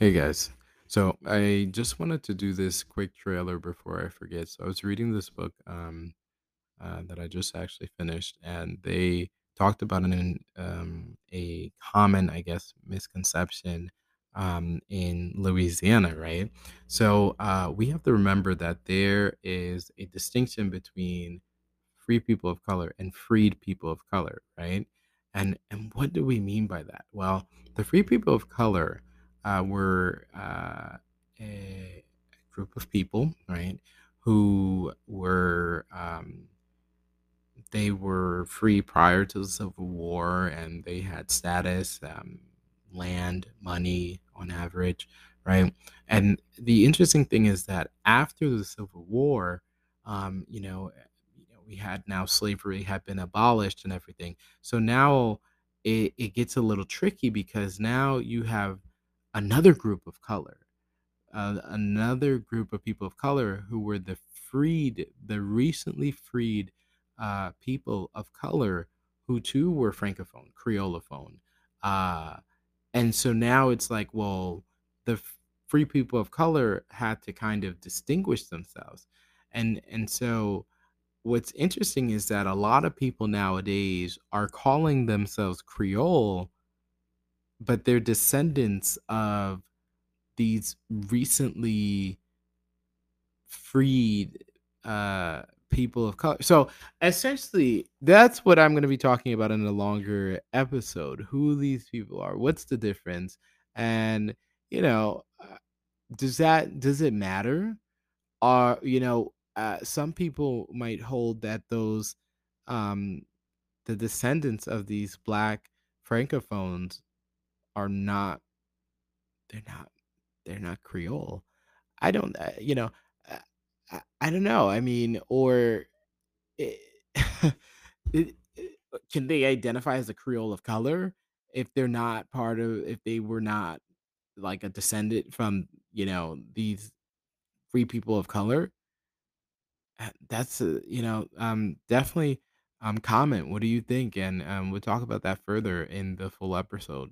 Hey guys. So I just wanted to do this quick trailer before I forget. So I was reading this book um, uh, that I just actually finished, and they talked about an um, a common, I guess, misconception um, in Louisiana, right? So uh, we have to remember that there is a distinction between free people of color and freed people of color, right? And and what do we mean by that? Well, the free people of color uh, were uh, a group of people, right, who were um, they were free prior to the Civil War, and they had status, um, land, money on average, right? And the interesting thing is that after the Civil War, um, you know, eh, we had now slavery had been abolished and everything. So now it, it gets a little tricky because now you have another group of color uh, another group of people of color who were the freed, the recently freed uh, people of color who too were francophone, creolophone. Uh, and so now it's like, well, the free people of color had to kind of distinguish themselves. And and so what's interesting is that a lot of people nowadays are calling themselves Creole, but they're descendants of these recently freed uh people of color. So essentially that's what I'm going to be talking about in a longer episode. Who these people are, what's the difference and you know, uh, does that does it matter? Are you know, uh, some people might hold that those um the descendants of these black francophones are not they're not they're not Creole. I don't, uh, you know, I, I don't know. I mean, or it, it, can they identify as a Creole of color if they're not part of, if they were not like a descendant from, you know, these free people of color? Uh, That's, uh, you know, um, definitely um, comment. What do you think? And um, we'll talk about that further in the full episode.